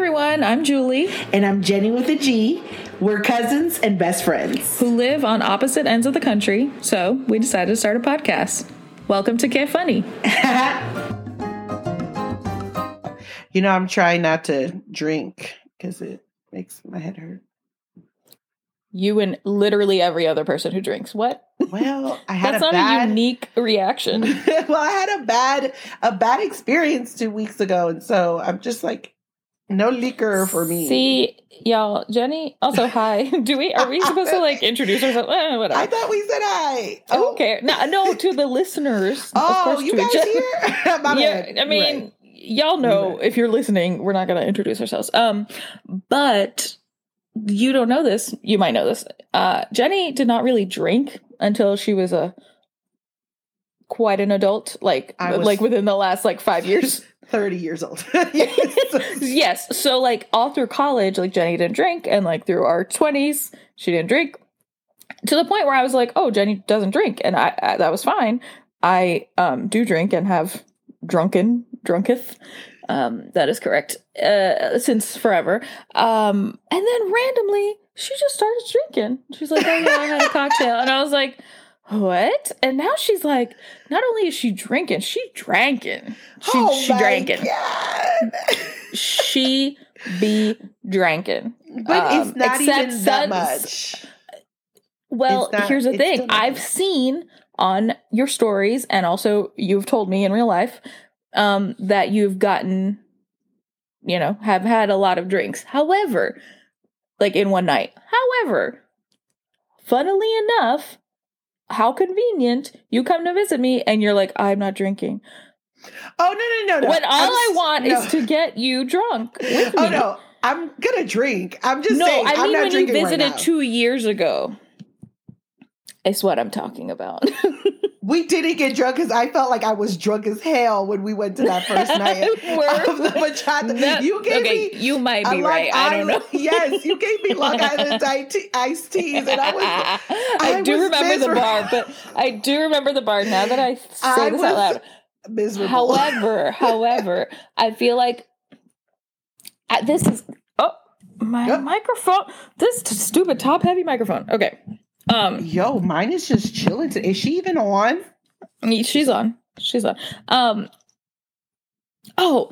everyone. I'm Julie, And I'm Jenny with a G. We're cousins and best friends. who live on opposite ends of the country, so we decided to start a podcast. Welcome to Get Funny. You know, I'm trying not to drink because it makes my head hurt. You and literally every other person who drinks. What? Well, I had That's a not bad a unique reaction. well, I had a bad a bad experience two weeks ago, and so I'm just like, no liquor for me. See, y'all, Jenny. Also, hi. Do we? Are we supposed to like introduce ourselves? Eh, whatever. I thought we said hi. Don't care. No, no, to the listeners. Oh, course, you guys each- here? My yeah. I mean, Right. y'all know Right. if you're listening, we're not going to introduce ourselves. Um, but you don't know this. You might know this. Uh, Jenny did not really drink until she was a quite an adult, like like within the last like five years. 30 years old. yes. So like all through college, like Jenny didn't drink, and like through our twenties, she didn't drink. To the point where I was like, "Oh, Jenny doesn't drink," and I, I that was fine. I um do drink and have drunken drunketh. Um, that is correct. Uh, since forever. Um, and then randomly she just started drinking. She's like, "Oh yeah, I had a cocktail," and I was like. What? And now she's like, not only is she drinking, she drinking. She oh she my dranking God. she be drinking. But Um, it's not except even that much. Well, not- here's the thing I've that. seen on your stories, and also you've told me in real life um, that you've gotten, you know, have had a lot of drinks. However, like in one night. However, funnily enough, how convenient you come to visit me and you're like, I'm not drinking. Oh no no no no! when all I'm I want no. is to get you drunk. With Oh no, I'm gonna drink. I'm just No, saying. I I'm mean when you right visited now. two years ago. Is what I'm talking about. We didn't get drunk because I felt like I was drunk as hell when we went to that first night of the bachata. That- you gave okay, me. you might be right. I don't know. Yes, you gave me Long Island iced teas, and I was. I, I do was remember the bar, but I do remember the bar now that I say I this out loud. Miserable. However, however, I feel like uh, this is oh my Yep. microphone. This t- stupid top heavy microphone. Okay, um, Yo, mine is just chilling. Is she even on? she's on. She's on. Um. Oh,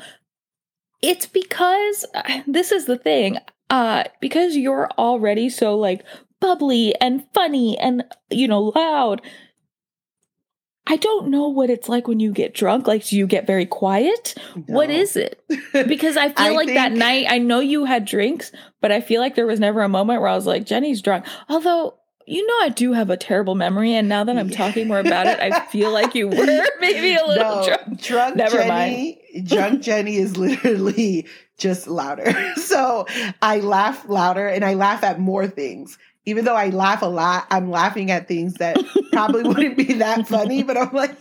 it's because uh, this is the thing. Uh, because you're already so like bubbly and funny and you know loud. I don't know what it's like when you get drunk. Like, do you get very quiet? What No. is it? Because I feel I like that night, I know you had drinks, but I feel like there was never a moment where I was like, Jenny's drunk. Although, you know, I do have a terrible memory. And now that I'm talking more about it, I feel like you were maybe a little no, drunk. drunk Never Jenny, drunk Jenny is literally just louder. So I laugh louder and I laugh at more things. Even though I laugh a lot, I'm laughing at things that probably wouldn't be that funny, but I'm like,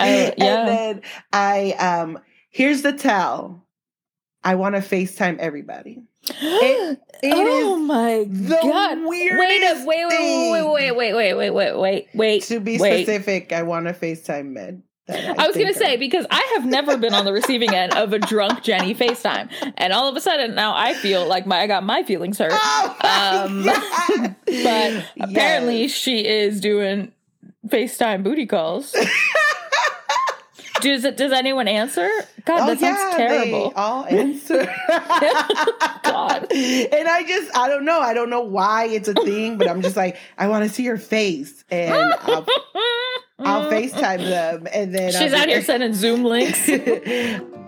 I- yeah. and then I um here's the tell. I want to FaceTime everybody. It, it oh my the god! Wait, a, weirdest wait, wait, wait, wait, wait, wait, wait, wait, wait, wait. to be wait. specific, I want to FaceTime men. that I was going to say because I have never been on the receiving end of a drunk Jenny FaceTime, and all of a sudden now I feel like my I got my feelings hurt. Oh Um. But apparently Yes. she is doing FaceTime booty calls. does it? Does anyone answer? God, Oh, that sounds yeah, terrible. They all answer. God. And I just, I don't know. I don't know why it's a thing, but I'm just like, I want to see your face, and I'll, I'll FaceTime them, and then She's I'll out be- here sending Zoom links.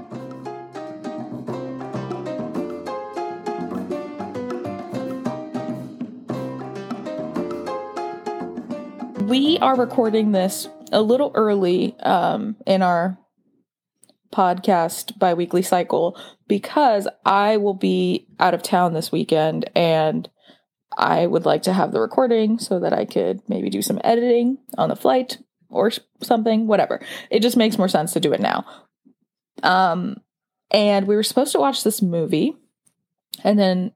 we are recording this a little early um, in our podcast bi-weekly cycle because I will be out of town this weekend and I would like to have the recording so that I could maybe do some editing on the flight or something, whatever. It just makes more sense to do it now. Um, and we were supposed to watch this movie, and then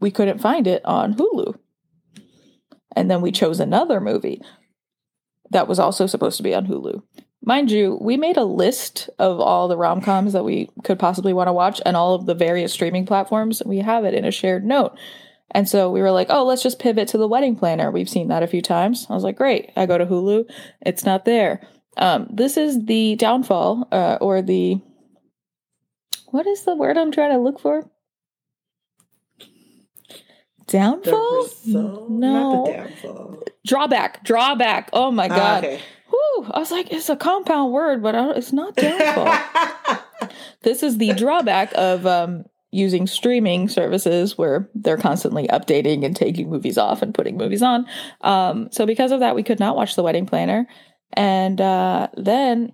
we couldn't find it on Hulu. And then we chose another movie that was also supposed to be on Hulu. mind you, we made a list of all the rom coms that we could possibly want to watch and all of the various streaming platforms. We have it in a shared note. And so we were like, oh, let's just pivot to the wedding planner. We've seen that a few times. I was like, great. I go to Hulu, it's not there. Um, this is the downfall uh, or the what is the word I'm trying to look for? Downfall? No. Not the downfall. Drawback. Drawback. Oh my Ah, god. okay. Whew, I was like, it's a compound word, but I it's not downfall. this is the drawback of um, using streaming services where they're constantly updating and taking movies off and putting movies on. Um, so because of that, we could not watch The Wedding Planner. And uh, then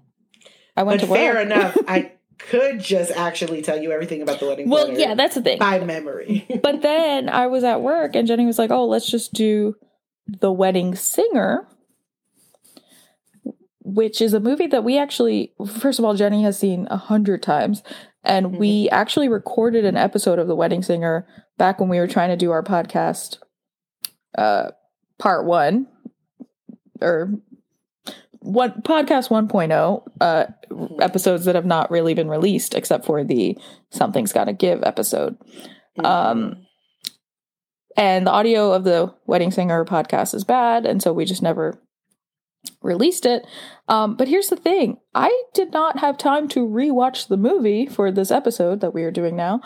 I went but to work. fair enough. I could just actually tell you everything about the wedding well, yeah, that's the thing. by memory. But then I was at work and Jenny was like, "Oh, let's just do The Wedding Singer." Which is a movie that we actually, first of all, Jenny has seen a hundred times. And we actually recorded an episode of The Wedding Singer back when we were trying to do our podcast, uh, part one, or one podcast 1.0, uh, episodes that have not really been released except for the Something's Gotta Give episode. Um, and the audio of the Wedding Singer podcast is bad, and so we just never released it. Um, but here's the thing I did not have time to rewatch the movie for this episode that we are doing now.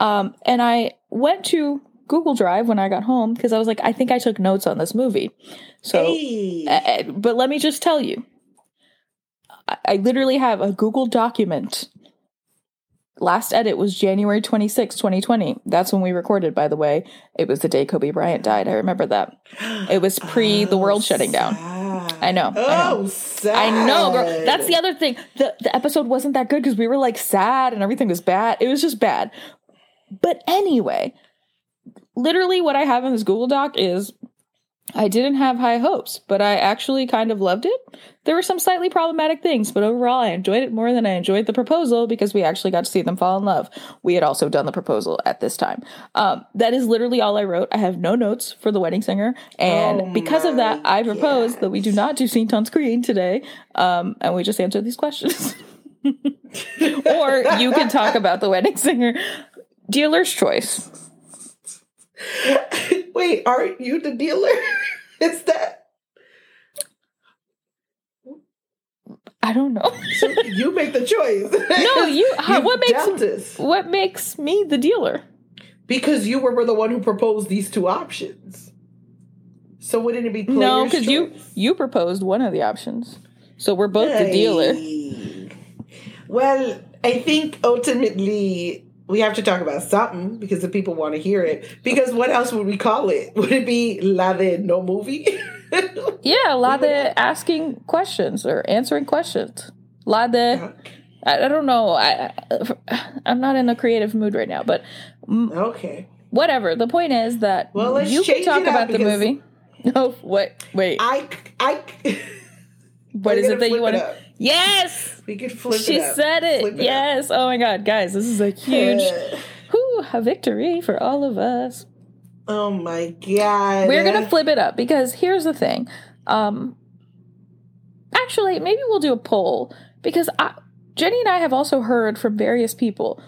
Um, and I went to Google Drive when I got home because I was like, I think I took notes on this movie. So, Hey. but let me just tell you, I, I literally have a Google document. Last edit was January 26, 2020. That's when we recorded, by the way. It was the day Kobe Bryant died. I remember that. It was pre oh, the world shutting down. sad. I know, I know. Oh, sad. I know, girl. That's the other thing. The the episode wasn't that good because we were like sad and everything was bad. It was just bad. But anyway, literally what I have in this Google Doc is I didn't have high hopes, but I actually kind of loved it. There were some slightly problematic things, but overall I enjoyed it more than I enjoyed the proposal because we actually got to see them fall in love. We had also done the proposal at this time. Um, that is literally all I wrote. I have no notes for the wedding singer, and Oh because of that, I propose that we do not do Saint on screen today, um, and we just answer these questions. or you can talk about the wedding singer. Dealer's choice. Wait, aren't you the dealer? Is that I don't know. so you make the choice? No, you. How, what makes us. what makes me the dealer? because you were the one who proposed these two options. So wouldn't it be no, because you you proposed one of the options, so we're both the dealer. Well, I think ultimately we have to talk about something because the people want to hear it. Because what else would we call it? Would it be La de No Movie? Yeah, la de asking questions or answering questions. La de. I, I don't know. I, I'm not in a creative mood right now, but okay. whatever. The point is that Well, let's you can talk about the movie. No, what? Wait, I, I, what it that you want to? Yes, We could flip she it. She said it. Flip yes. Oh my god, guys, this is a huge, Uh, whew, a victory for all of us. oh my god. We're gonna flip it up because here's the thing. Um, actually, maybe we'll do a poll because I, Jenny and I have also heard from various people.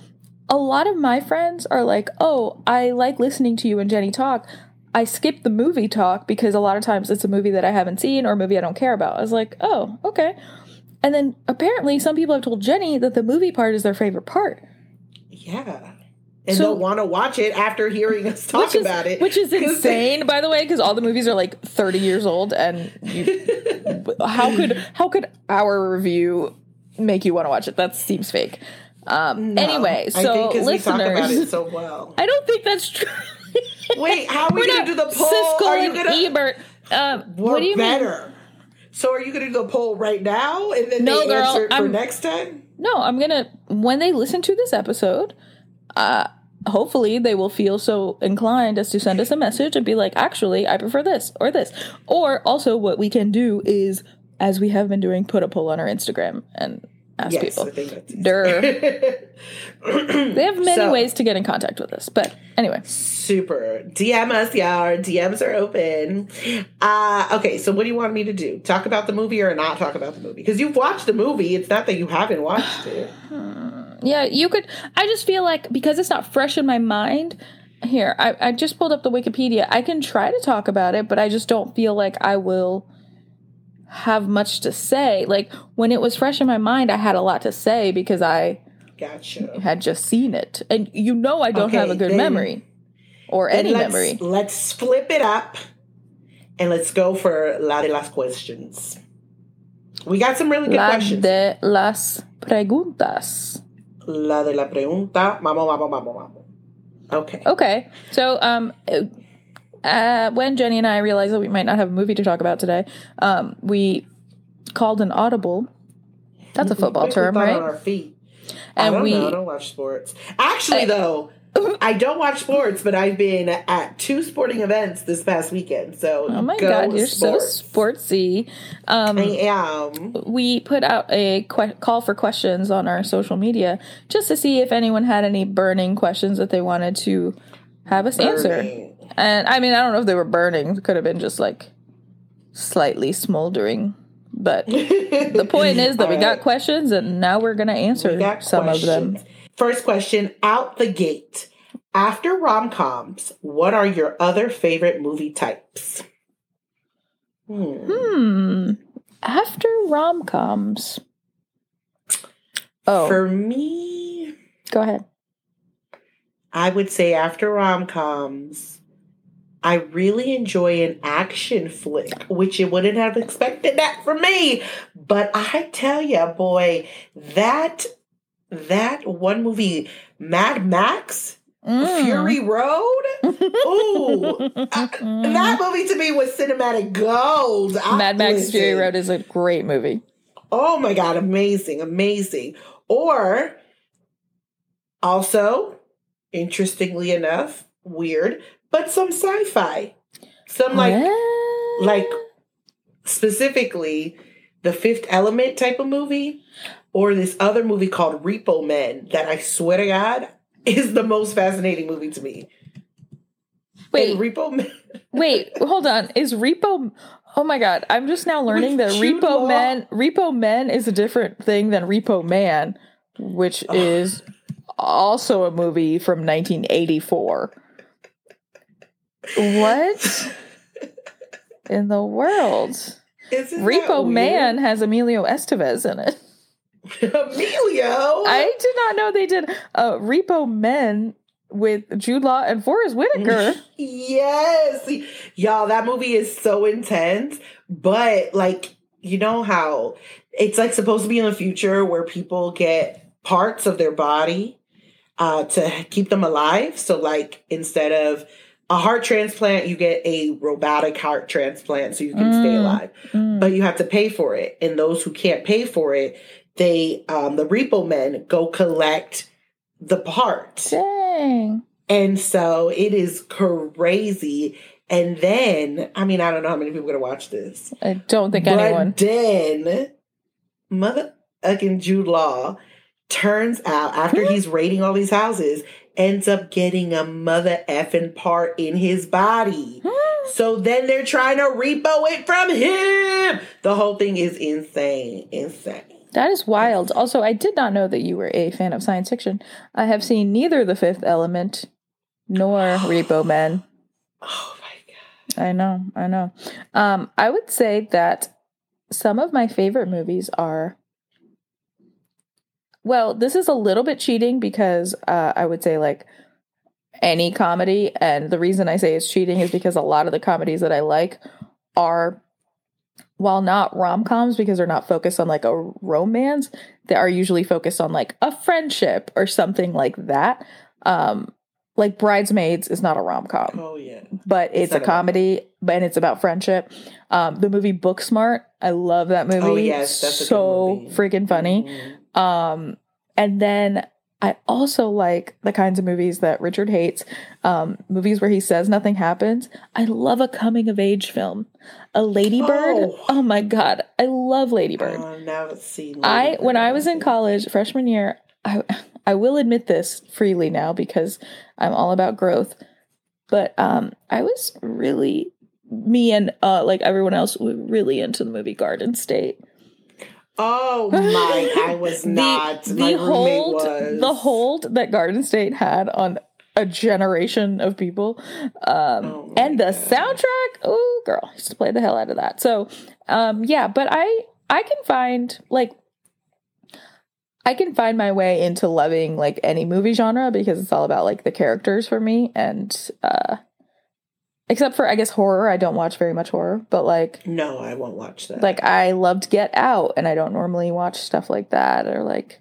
A lot of my friends are like, "Oh, I like listening to you and Jenny talk. I skip the movie talk because a lot of times it's a movie that I haven't seen or a movie I don't care about." I was like, "Oh, okay." And then apparently some people have told Jenny that the movie part is their favorite part. Yeah. And So- they'll want to watch it after hearing us talk is, about it. Which is insane, by the way, because all the movies are like 30 years old, and you, how could how could our review make you want to watch it? That seems fake. Um, No, anyway, I so think 'cause we talk about listeners, it so well. I don't think that's true. Wait, how are we gonna do the poll? Siskel Are you and gonna Ebert. Um, We're what do you mean? So are you gonna do the poll right now and then No, they girl, answer it for I'm- next time? No, I'm gonna when they listen to this episode, uh hopefully they will feel so inclined as to send us a message and be like, actually, I prefer this or this. Or also what we can do is, as we have been doing, put a poll on our Instagram and ask yes, people. I think that's They have many So- ways to get in contact with us. But anyway, Super. DM us, y'all. Our DMs are open. Uh, okay, so what do you want me to do? Talk about the movie or not talk about the movie? Because you've watched the movie. It's not that you haven't watched it. yeah, you could. I just feel like because it's not fresh in my mind. Here, I, I just pulled up the Wikipedia. I can try to talk about it, but I just don't feel like I will have much to say. Like when it was fresh in my mind, I had a lot to say because I Gotcha. had just seen it. And you know I don't have a good then- memory or any let's, memory. Let's flip it up and let's go for La de las questions. We got some really good La questions. de las preguntas. La de la pregunta. Vamos, vamos, vamos, vamos. Okay. Okay. So um uh when Jenny and I realized that we might not have a movie to talk about today, um we called an audible. That's a football term, thought On right? our feet. I And don't we know. I don't watch sports. Actually, I- though, I don't watch sports, but I've been at two sporting events this past weekend. So Oh my go god, you're sports. so sportsy. Um I am. we put out a que- call for questions on our social media just to see if anyone had any burning questions that they wanted to have us answer. And I mean, I don't know if they were burning. It could have been just like slightly smoldering. But the point is that we got questions and now we're going to answer some of them. First question out the gate. After rom coms, what are your other favorite movie types? Hmm. Hmm. After rom coms. Oh, For me, go ahead. I would say after rom coms, I really enjoy an action flick, which you wouldn't have expected that from me. But I tell you, boy, that that one movie, Mad Max, Mm. Fury Road. Ooh, I- that movie to me was cinematic gold. Mad Max Fury. Road is a great movie. Oh my god, amazing, amazing. Or also, interestingly enough, weird, but some sci-fi. Some like What? like specifically the fifth element type of movie or this other movie called Repo Men that I swear to God is the most fascinating movie to me. wait, And Repo Men wait, hold on. Is Repo? Oh my god, I'm just now learning that With Jude Repo Law? Men, Repo Men is a different thing than Repo Man, which is also a movie from 1984. What in the world? Isn't Repo weird? Man has Emilio Estevez in it. Emilio. I did not know they did uh, Repo Men with Jude Law and Forest Whitaker. Yes. Y'all, that movie is so intense. But like, you know how it's like supposed to be in the future where people get parts of their body uh to keep them alive. So like instead of a heart transplant, you get a robotic heart transplant so you can stay Mm. alive. Mm. But you have to pay for it. And those who can't pay for it, they um the repo men go collect the parts. Dang. And so it is crazy. And then, I mean, I don't know how many people are gonna watch this. I don't think but anyone. then motherfucking Jude Law turns out after he's raiding all these houses, ends up getting a mother effing part in his body. So then they're trying to repo it from him. The whole thing is insane. Insane. That is wild. Also, I did not know that you were a fan of science fiction. I have seen neither The Fifth Element nor Repo Men. Oh my god. I know, I know. Um, I would say that some of my favorite movies are. Well, this is a little bit cheating because uh, I would say like any comedy, and the reason I say it's cheating is because a lot of the comedies that I like are, while not rom coms because they're not focused on like a romance, they are usually focused on like a friendship or something like that. Um, like Bridesmaids is not a rom com Oh yeah. but it's, It's a comedy, but and it's about friendship. Um, the movie Booksmart, I love that movie. Oh, yes, that's a good so movie. freaking funny. Mhm. Um, and then I also like the kinds of movies that Richard hates, um, movies where he says nothing happens. I love a coming of age film. A Ladybird. Oh, oh my god, I love Ladybird. Uh, now it's seen. I when I was in college freshman year, I I will admit this freely now because I'm all about growth. But um, I was really me and uh, like everyone else were really into the movie Garden State. Oh my! I was not. the, the hold, was. the hold that Garden State had on a generation of people, um, oh and the God. soundtrack. Oh, girl, I used to play the hell out of that. So, um, yeah, but I I can find like I can find my way into loving like any movie genre because it's all about like the characters for me and uh Except for I guess horror. I don't watch very much horror, but like No, I won't watch that. Like I loved Get Out and I don't normally watch stuff like that or like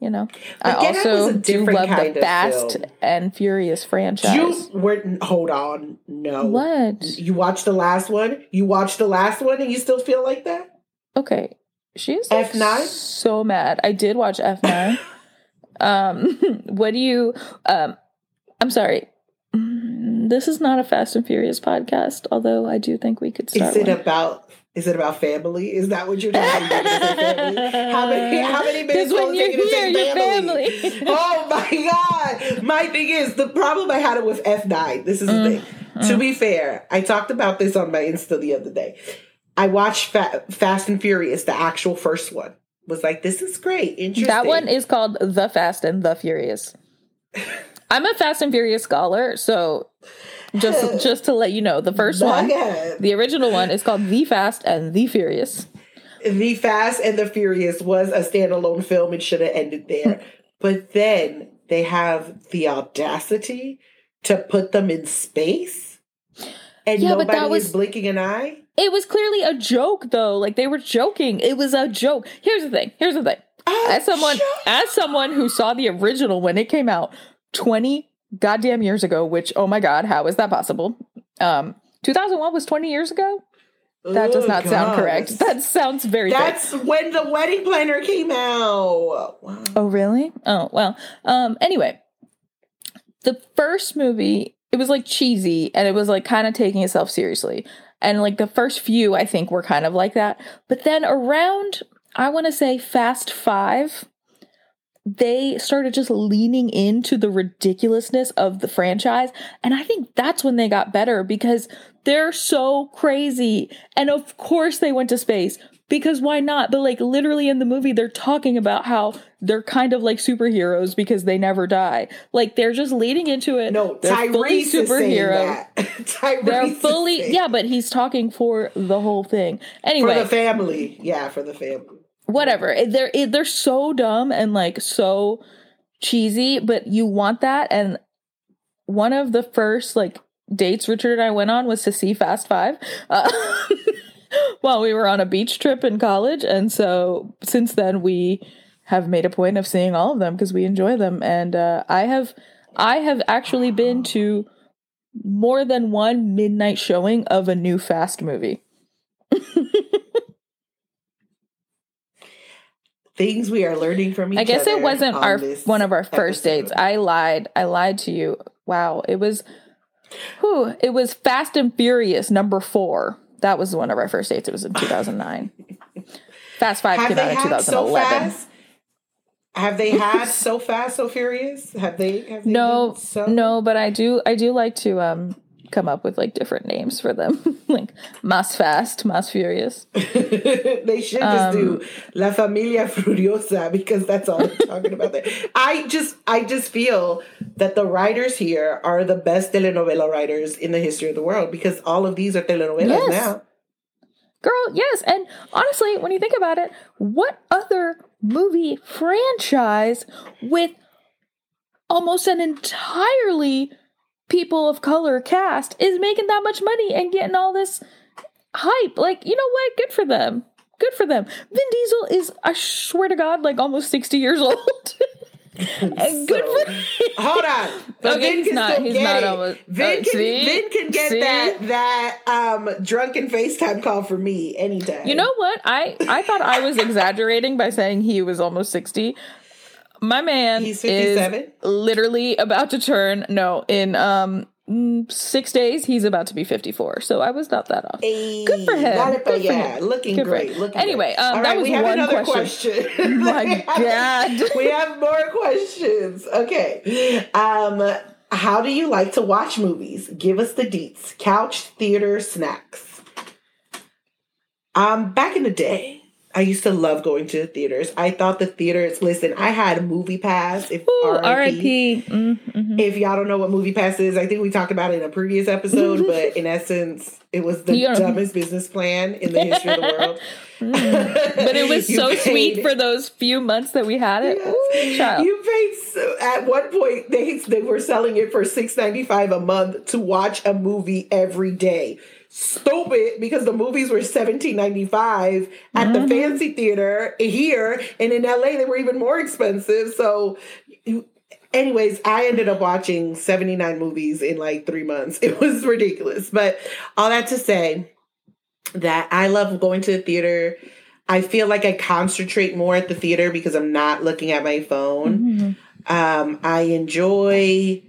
you know. But I also do love the Fast film. and Furious franchise. You were hold on. No. What? You watched the last one? You watched the last one and you still feel like that? Okay. She's like F9 so mad. I did watch F9. um what do you um I'm sorry this is not a Fast and Furious podcast, although I do think we could start. Is it one. about? Is it about family? Is that what you're talking about? how many? How many minutes will it take to say family? family? oh my god! My thing is the problem I had it with F nine. This is mm, the thing. Mm. To be fair, I talked about this on my Insta the other day. I watched Fa- Fast and Furious, the actual first one. Was like, this is great. Interesting. That one is called The Fast and the Furious. I'm a Fast and Furious scholar, so just just to let you know, the first one, the original one, is called The Fast and the Furious. The Fast and the Furious was a standalone film. It should have ended there, but then they have the audacity to put them in space, and yeah, nobody but that was, is blinking an eye. It was clearly a joke, though. Like they were joking. It was a joke. Here's the thing. Here's the thing. A as someone, joke. as someone who saw the original when it came out, 20 goddamn years ago, which, oh my God, how is that possible? Um, 2001 was 20 years ago? That does not sound correct. That sounds very That's fake. when the wedding planner came out. Wow. Oh, really? Oh, well. Um, anyway, the first movie, it was like cheesy and it was like kind of taking itself seriously. And like the first few, I think, were kind of like that. But then around, I want to say Fast Five, they started just leaning into the ridiculousness of the franchise. And I think that's when they got better because they're so crazy. And of course they went to space because why not? But like literally in the movie, they're talking about how they're kind of like superheroes because they never die. Like they're just leading into it. No, they're Tyrese fully superhero. they're fully yeah, but he's talking for the whole thing. Anyway, for the family. Yeah, for the family whatever. They're they're so dumb and like so cheesy, but you want that. And one of the first like dates Richard and I went on was to see Fast Five. Uh, while we were on a beach trip in college, and so since then we have made a point of seeing all of them because we enjoy them. And uh, I have I have actually been to more than one midnight showing of a new Fast movie. things we are learning from each other. I guess it wasn't our one of our first episode. dates. I lied. I lied to you. Wow, it was. Whew, it was Fast and Furious number four. That was one of our first dates. It was in 2009. Fast Five Have came out in 2011. So have they had so fast, so furious? Have they? Have they no, so? no. But I do. I do like to um come up with like different names for them, like Mas Fast, Mas Furious. they should just um, do La Familia Furiosa because that's all they're talking about there. I just, I just feel that the writers here are the best telenovela writers in the history of the world because all of these are telenovelas yes. now. Girl, yes. And honestly, when you think about it, what other movie franchise with almost an entirely people of color cast is making that much money and getting all this hype. Like, you know what? Good for them. Good for them. Vin Diesel is, I swear to God, like almost 60 years old. and good so, for hold on. But Vin he's not. He's not it. almost. Vin, uh, can, see? Vin can get see? that that um drunken FaceTime call for me anytime. You know what? I I thought I was exaggerating by saying he was almost sixty. My man He's is 57? literally about to turn no in um six days he's about to be 54 so i was not that off Good for him. Good for yeah, him. looking Good great. Looking Anyway, um, All that right, was we have one another question. question. My We have- God. we have more questions. Okay. Um, how do you like to watch movies? Give us the deets. Couch, theater, snacks. Um, back in the day, I used to love going to the theaters. I thought the theaters. Listen, I had Movie Pass. If Ooh, RIP. Mm, mhm. If y'all don't know what Movie Pass is, I think we talked about it in a previous episode. but in essence, it was the dumbest business plan in the history of the world. But it was so sweet for those few months that we had it. Ooh, child. You paid so, at one point they they were selling it for six ninety five a month to watch a movie every day. Stupid because the movies were seventeen ninety five at Mm-hmm. the fancy theater here, and in LA they were even more expensive. So, anyways, I ended up watching seventy nine movies in like three months. It was ridiculous, but all that to say that I love going to the theater. I feel like I concentrate more at the theater because I'm not looking at my phone. Mhm. Um, I enjoy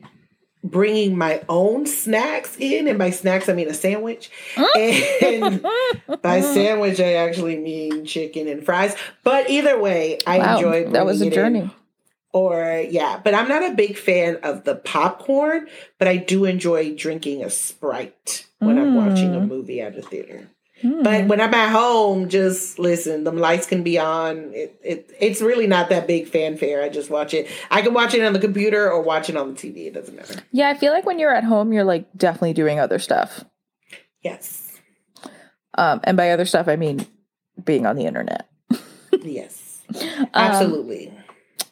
bringing my own snacks in, and by snacks I mean a sandwich. And by sandwich I actually mean chicken and fries. But either way, I Wow, enjoy. that was a in. journey. Or yeah, but I'm not a big fan of the popcorn, but I do enjoy drinking a Sprite when I'm watching a Mm. movie at a theater. Hmm. But when I'm at home, just listen. The lights can be on. It, it it's really not that big fanfare. I just watch it. I can watch it on the computer or watch it on the TV. It doesn't matter. yeah, I feel like when you're at home, you're like definitely doing other stuff. Yes, Um, and by other stuff, I mean being on the internet. yes, Um, absolutely.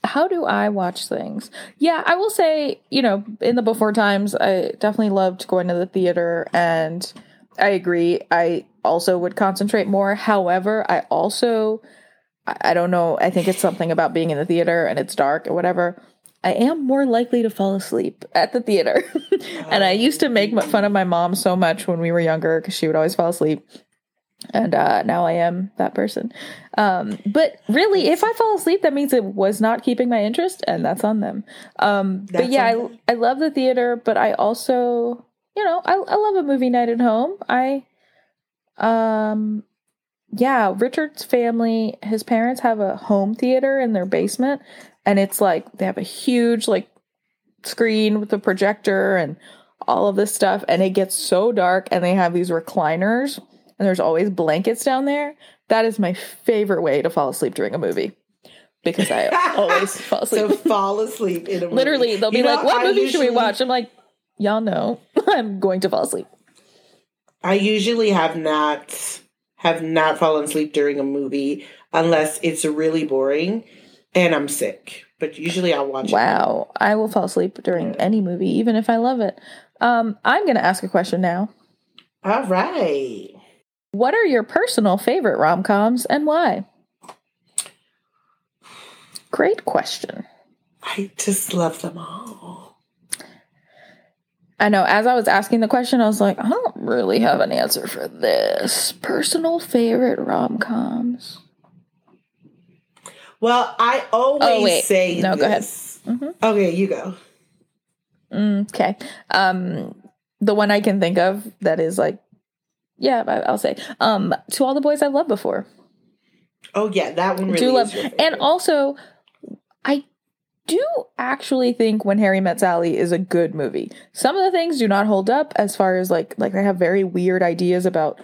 how do I watch things? Yeah, I will say, you know, in the before times, I definitely loved going to the theater, and I agree. I also would concentrate more. However, I also, I don't know, I think it's something about being in the theater and it's dark or whatever. I am more likely to fall asleep at the theater. and I used to make fun of my mom so much when we were younger because she would always fall asleep. And uh, now I am that person. Um, but really, if I fall asleep, that means it was not keeping my interest, and that's on them. Um, but yeah. I, I love the theater, but I also, you know, I, I love a movie night at home. I, um, yeah, Richard's family, his parents have a home theater in their basement, and it's like they have a huge like screen with a projector and all of this stuff, and it gets so dark, and they have these recliners, and there's always blankets down there. That is my favorite way to fall asleep during a movie because I always fall asleep. So fall asleep in a movie. Literally, they'll be You know, like, "What I movie should we watch?" I'm like, "Y'all know, I'm going to fall asleep." I usually have not have not fallen asleep during a movie unless it's really boring and I'm sick. But usually I'll watch it. Wow, I will fall asleep during any movie, even if I love it. Um, I'm going to ask a question now. All right. What are your personal favorite rom coms and why? Great question. I just love them all. I know. As I was asking the question, I was like, I don't really have an answer for this. Personal favorite rom coms. Well, I always Oh, wait. say No, go ahead. this. Mhm. Okay, you go. Okay. Um, the one I can think of that is like, yeah, I'll say, um, to all the boys I've loved before. Oh yeah, that one really do is love, and also, I do actually think When Harry Met Sally is a good movie. Some of the things do not hold up as far as like like they have very weird ideas about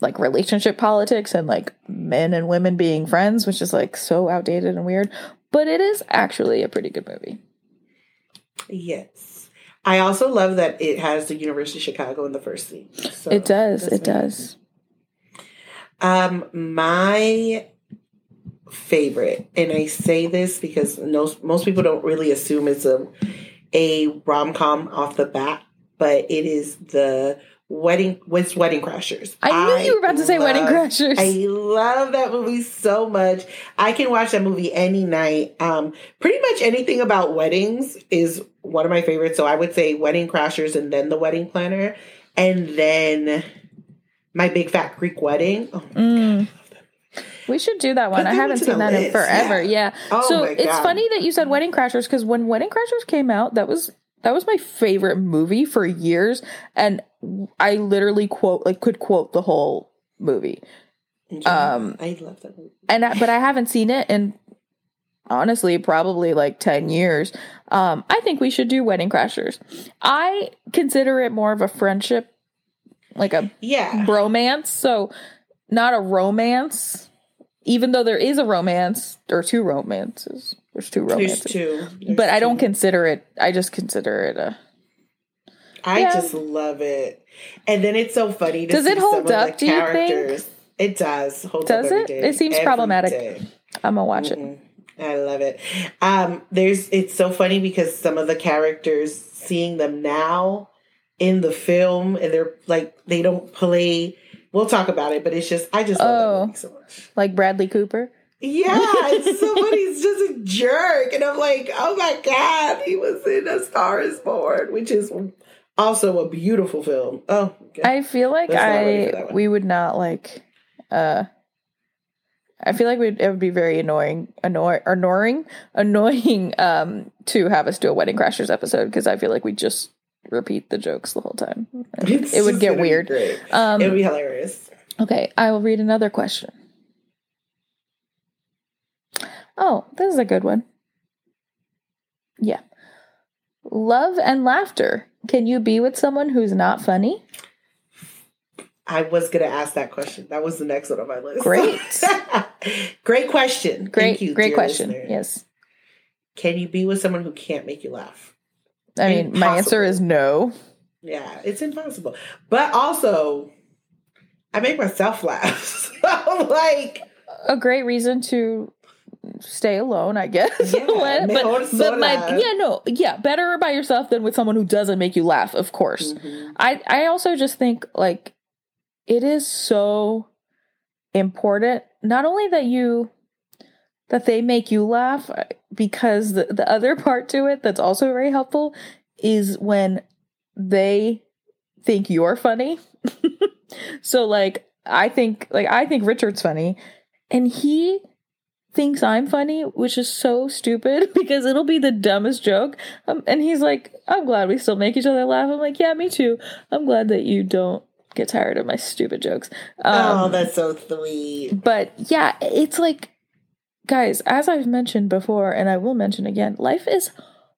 like relationship politics and like men and women being friends, which is like so outdated and weird. But it is actually a pretty good movie. Yes. I also love that it has the University of Chicago in the first scene. So it does. It does. Um, my favorite, and I say this because most most people don't really assume it's a a rom com off the bat, but it is the wedding with Wedding Crashers. I knew you were about to say Wedding Crashers. I love that movie so much. I can watch that movie any night. Um, pretty much anything about weddings is one of my favorites. So I would say Wedding Crashers and then The Wedding Planner, and then My Big Fat Greek Wedding. Oh my Mm. god, I love that movie. We should do that one. I haven't seen that in forever. yeah. Yeah. Oh so it's funny that you said Wedding Crashers because when Wedding Crashers came out, that was that was my favorite movie for years, and I literally quote like could quote the whole movie. Um, I love that movie. and I, but I haven't seen it in honestly probably like 10 years. Um, I think we should do Wedding Crashers. I consider it more of a friendship, like a Yeah. bromance. So not a romance, even though there is a romance or two romances. There's two There's romances. two. There's but I don't two. consider it, I just consider it a. I Yeah. just love it. And then it's so funny to Does it hold up, do you think? It does. Holds Does it? day. It seems problematic. day. I'm gonna watch it. Mhm. I love it. Um, there's it's so funny because some of the characters seeing them now in the film and they're like they don't play we'll talk about it, but it's just I just love Oh. so much. Like Bradley Cooper. Yeah, somebody's just a jerk. And I'm like, oh my God, he was in A Star is Born, which is also a beautiful film. Oh, okay. I feel like That's not ready for I we would not like uh I feel like we'd, it would be very annoying annoy annoying annoying um to have us do a wedding crashers episode because I feel like we just repeat the jokes the whole time. It's it would get weird. Um it would be hilarious. okay, I will read another question. Oh, this is a good one. Yeah. Love and laughter. Can you be with someone who's not funny? I was gonna ask that question. That was the next one on my list. Great. great question. Great, Thank you, great question. listener. Yes. Can you be with someone who can't make you laugh? I mean, my answer is no. Yeah, it's impossible. But also, I make myself laugh. So like A great reason to stay alone, I guess. Yeah, but but sola. like, yeah, no, yeah, better by yourself than with someone who doesn't make you laugh, of course. Mhm. I I also just think like it is so important not only that you that they make you laugh uh, because the, the other part to it that's also very helpful is when they think you're funny. so like I think like I think Richard's funny and he thinks I'm funny, which is so stupid because it'll be the dumbest joke. Um, and he's like, I'm glad we still make each other laugh. I'm like, yeah, me too. I'm glad that you don't get tired of my stupid jokes. Um, oh, that's so sweet. but yeah, it's like, guys, as I've mentioned before, and I will mention again, life is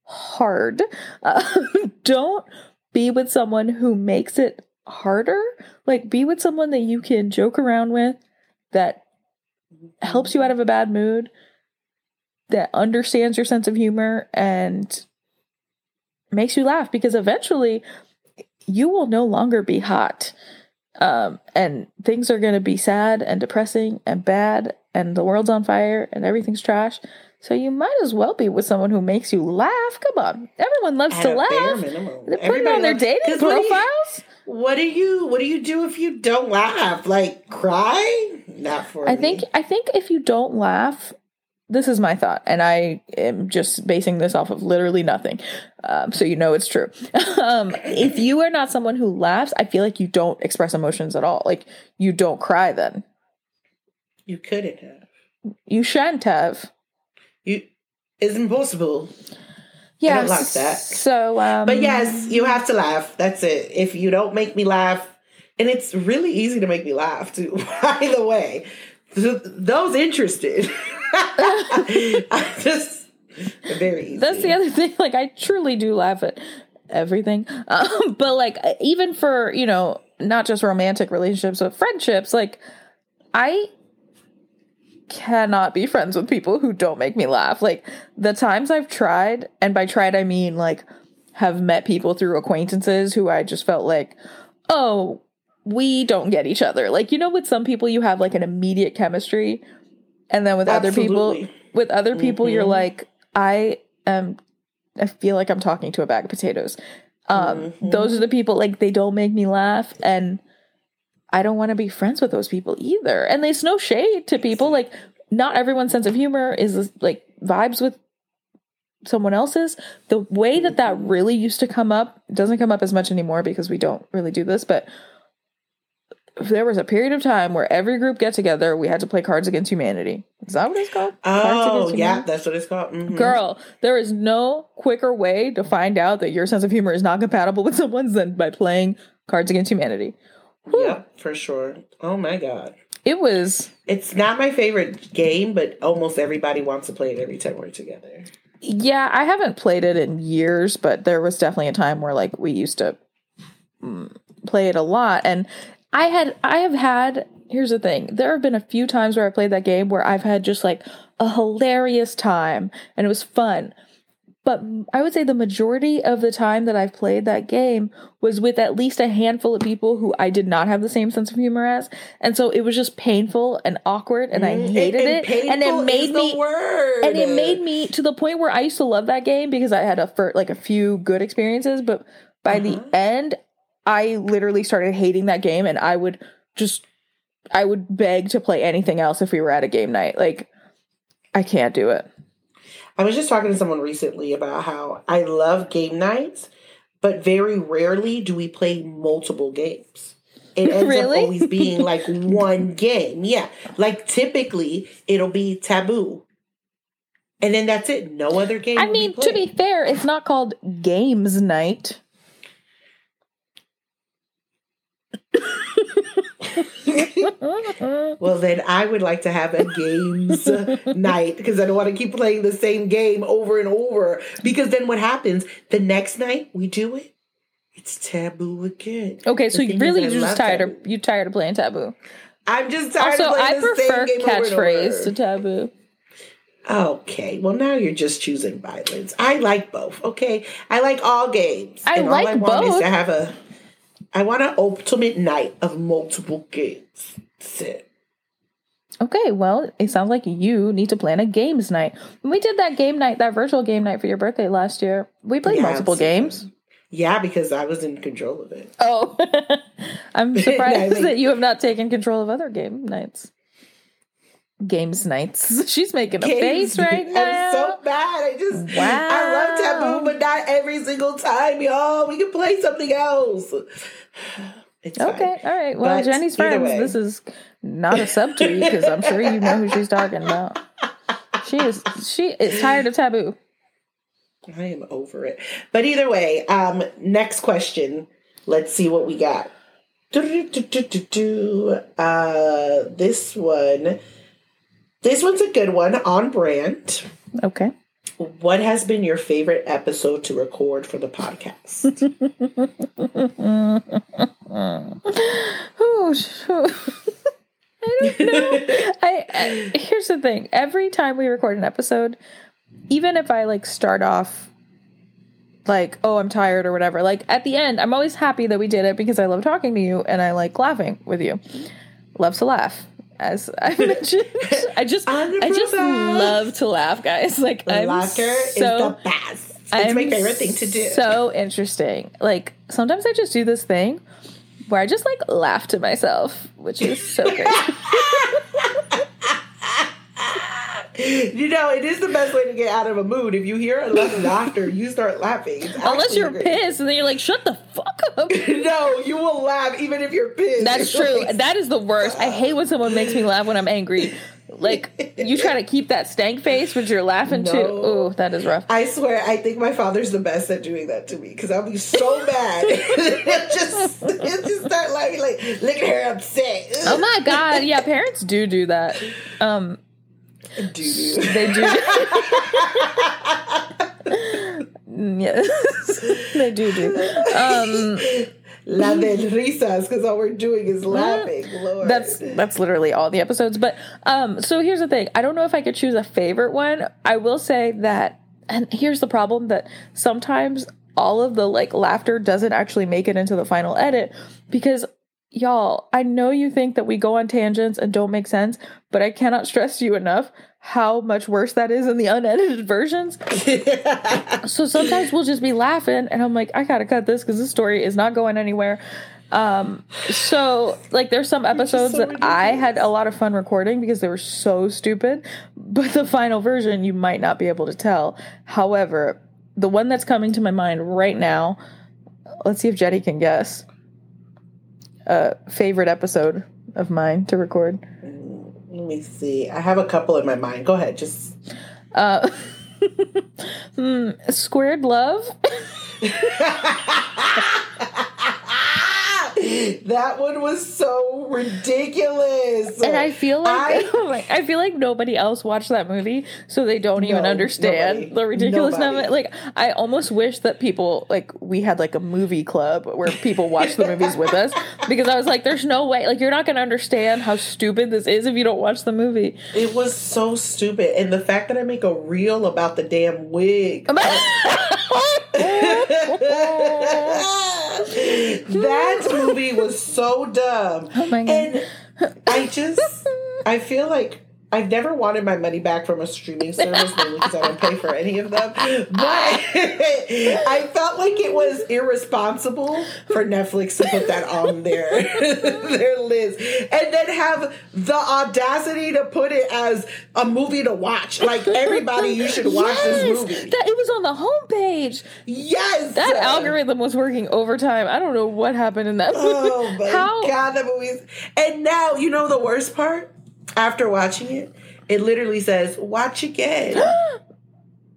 hard. Uh, don't be with someone who makes it harder. Like, be with someone that you can joke around with, that helps you out of a bad mood, that understands your sense of humor, and makes you laugh because eventually you will no longer be hot. Um, and things are going to be sad and depressing and bad, and the world's on fire and everything's trash. So you might as well be with someone who makes you laugh. Come on, everyone loves At to laugh. minimum. They're putting Everybody on their loves- dating 'cause what do you- profiles. What do you What do you do if you don't laugh? Like cry? Not for I me. think I think if you don't laugh, this is my thought, and I am just basing this off of literally nothing, um, so you know it's true. um, if you are not someone who laughs, I feel like you don't express emotions at all. Like you don't cry. Then you couldn't have. you shan't have. You. It's impossible. Yeah, don't like that. So, um, But yes, you have to laugh. That's it. If you don't make me laugh, and it's really easy to make me laugh too. By the way, Th- those interested, I just very easy. that's the other thing. Like, I truly do laugh at everything. Um, but like, even for you know, not just romantic relationships, but friendships, like, I cannot be friends with people who don't make me laugh. Like the times I've tried, and by tried I mean like have met people through acquaintances who I just felt like, oh, we don't get each other. Like you know, with some people you have like an immediate chemistry, and then with other people, with other people you're Mhm. like, I am. I feel like I'm talking to a bag of potatoes. Um, Mhm. Those are the people like they don't make me laugh, and I don't want to be friends with those people either. And there's no shade to people. Like, not everyone's sense of humor is like vibes with someone else's. The way that that really used to come up doesn't come up as much anymore because we don't really do this. But there was a period of time where every group get together, we had to play Cards Against Humanity. Is that what it's called? Oh, yeah, that's what it's called. Mhm. Girl, there is no quicker way to find out that your sense of humor is not compatible with someone's than by playing Cards Against Humanity. Yep, for sure. Oh my god. It was It's not my favorite game, but almost everybody wants to play it every time we're together. Yeah, I haven't played it in years, but there was definitely a time where like we used to play it a lot and I had I have had here's the thing. There have been a few times where I played that game where I've had just like a hilarious time and it was fun. But I would say the majority of the time that I've played that game was with at least a handful of people who I did not have the same sense of humor as. And so it was just painful and awkward and I hated it. And it made me and it made me to the point where I used to love that game because I had a for like a few good experiences, but by Uh-huh. the end, I literally started hating that game, and I would just I would beg to play anything else if we were at a game night. Like I can't do it. I was just talking to someone recently about how I love game nights, but very rarely do we play multiple games. It ends Really? up always being like one game. Yeah. Like typically it'll be taboo. And then that's it. No other game. I mean, to be fair, it's not called games night. Well, then I would like to have a games night because I don't want to keep playing the same game over and over. Because then what happens? The next night we do it, it's taboo again. okay, so you really you're just tired taboo. of you're tired of playing taboo. I'm just tired Also, of playing I the prefer same game over and catchphrase to taboo. Okay, well now you're just choosing violence. I like both. Okay, I like all games. I and like all I want is both. to have a. I want an ultimate night of multiple games. That's it. Okay, well, it sounds like you need to plan a games night. When we did that game night, that virtual game night for your birthday last year, we played Yeah, multiple games. Yeah, because I was in control of it. Oh, I'm surprised mean- that you have not taken control of other game nights. Games nights. She's making a Games. face right now. I'm so bad. I just wow. I love taboo, but not every single time, y'all. We can play something else. It's fine. okay, all right. Well, But Jenny's friends. way. This is not a sub to you because I'm sure you know who she's talking about. She is. She is tired of taboo. I am over it. But either way, um, next question. Let's see what we got. Uh, this one. This one's a good one on brand. Okay. What has been your favorite episode to record for the podcast? Oh, I don't know. I, I here's the thing. Every time we record an episode, even if I like start off like, oh, I'm tired or whatever, like at the end, I'm always happy that we did it because I love talking to you and I like laughing with you. Loves to laugh. As I mentioned, I just I just love to laugh, guys. Like I'm Laughter is so the best. It's my I'm favorite thing to do. So interesting. Like sometimes I just do this thing where I just like laugh to myself, which is so great. you know, it is the best way to get out of a mood. If you hear a lot of laughter, you start laughing. It's Unless you're great. pissed and then you're like, shut the fuck up. No, you will laugh even if you're pissed. That's true. like, That is the worst. I hate when someone makes me laugh when I'm angry. Like you try to keep that stank face, but you're laughing too. Oh, that is rough. I swear, I think my father's the best at doing that to me because I'll be so mad. Just, just start laughing like, look at her upset. Oh my god, yeah, parents do do that. Um, Doo-doo. they do. Mm, yes, they do do. Um, La del risas because all we're doing is laughing. Lord. That's that's literally all the episodes. But um, so here's the thing. I don't know if I could choose a favorite one. I will say that, and here's the problem that sometimes all of the like laughter doesn't actually make it into the final edit because y'all, I know you think that we go on tangents and don't make sense, but I cannot stress to you enough how much worse that is in the unedited versions. so sometimes we'll just be laughing and I'm like, I gotta cut this because this story is not going anywhere. Um, so like there's some episodes so that I had a lot of fun recording because they were so stupid, but the final version you might not be able to tell. However, the one that's coming to my mind right now, let's see if Jenny can guess. A favorite episode of mine to record. Let me see. I have a couple in my mind. Go ahead. Just Uh, hmm, squared love. that one was so ridiculous. And I feel like I- I feel like nobody else watched that movie, so they don't even understand nobody. the ridiculousness of it. Like I almost wish that people like we had like a movie club where people watch the movies with us because I was like, there's no way like you're not gonna understand how stupid this is if you don't watch the movie. It was so stupid. And the fact that I make a reel about the damn wig. that movie was so dumb. Oh my God. And I just, I feel like I've never wanted my money back from a streaming service, because I don't pay for any of them. But I felt like it was irresponsible for Netflix to put that on their their list, and then have the audacity to put it as a movie to watch. Like everybody, you should watch this movie. That it was on the homepage. yes, That algorithm was working overtime. I don't know what happened in that movie. Oh my How god, that movie's and now you know the worst part? After watching it, it literally says, watch again.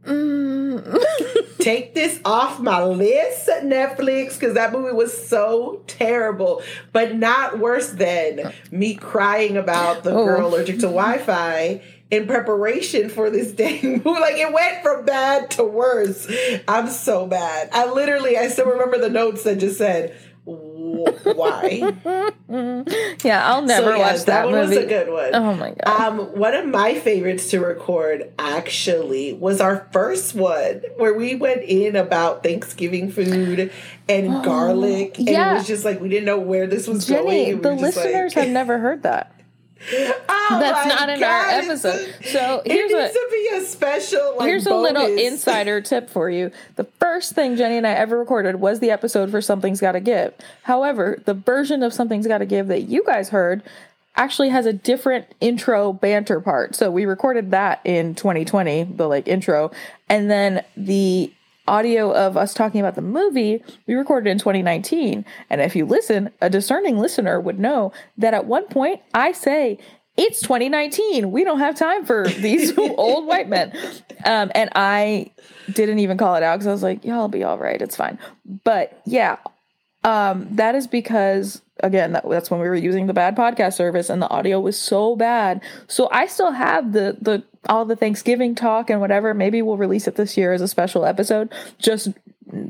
Mm. Take this off my list, Netflix, because that movie was so terrible. But not worse than me crying about the Oh. girl allergic to Wi-Fi in preparation for this dang movie. Like it went from bad to worse. I'm so bad. I literally I still remember the notes that just said, "Wh- why? yeah, I'll never So, watch that, one movie. was a good one. Oh my god. Um, one of my favorites to record actually was our first one where we went in about Thanksgiving food and garlic, and Oh, yeah. it was just like we didn't know where this was. Jenny, and we the listeners like, have never heard that. Oh That's not in God, our episode. a- So it here's needs what to be a special. Like, here's a little insider tip for you. The first thing Jenny and I ever recorded was the episode for Something's Gotta Give. However, the version of Something's Gotta Give that you guys heard actually has a different intro banter part. So we recorded that in 2020, the like intro, and then the audio of us talking about the movie we recorded in 2019 and if you listen a discerning listener would know that at one point i say it's 2019 we don't have time for these old white men. Um, and i didn't even call it out because i was like y'all be all right. It's fine. But yeah um, that is because again that, that's when we were using the bad podcast service and the audio was so bad so i still have the the all the thanksgiving talk and whatever maybe we'll release it this year as a special episode just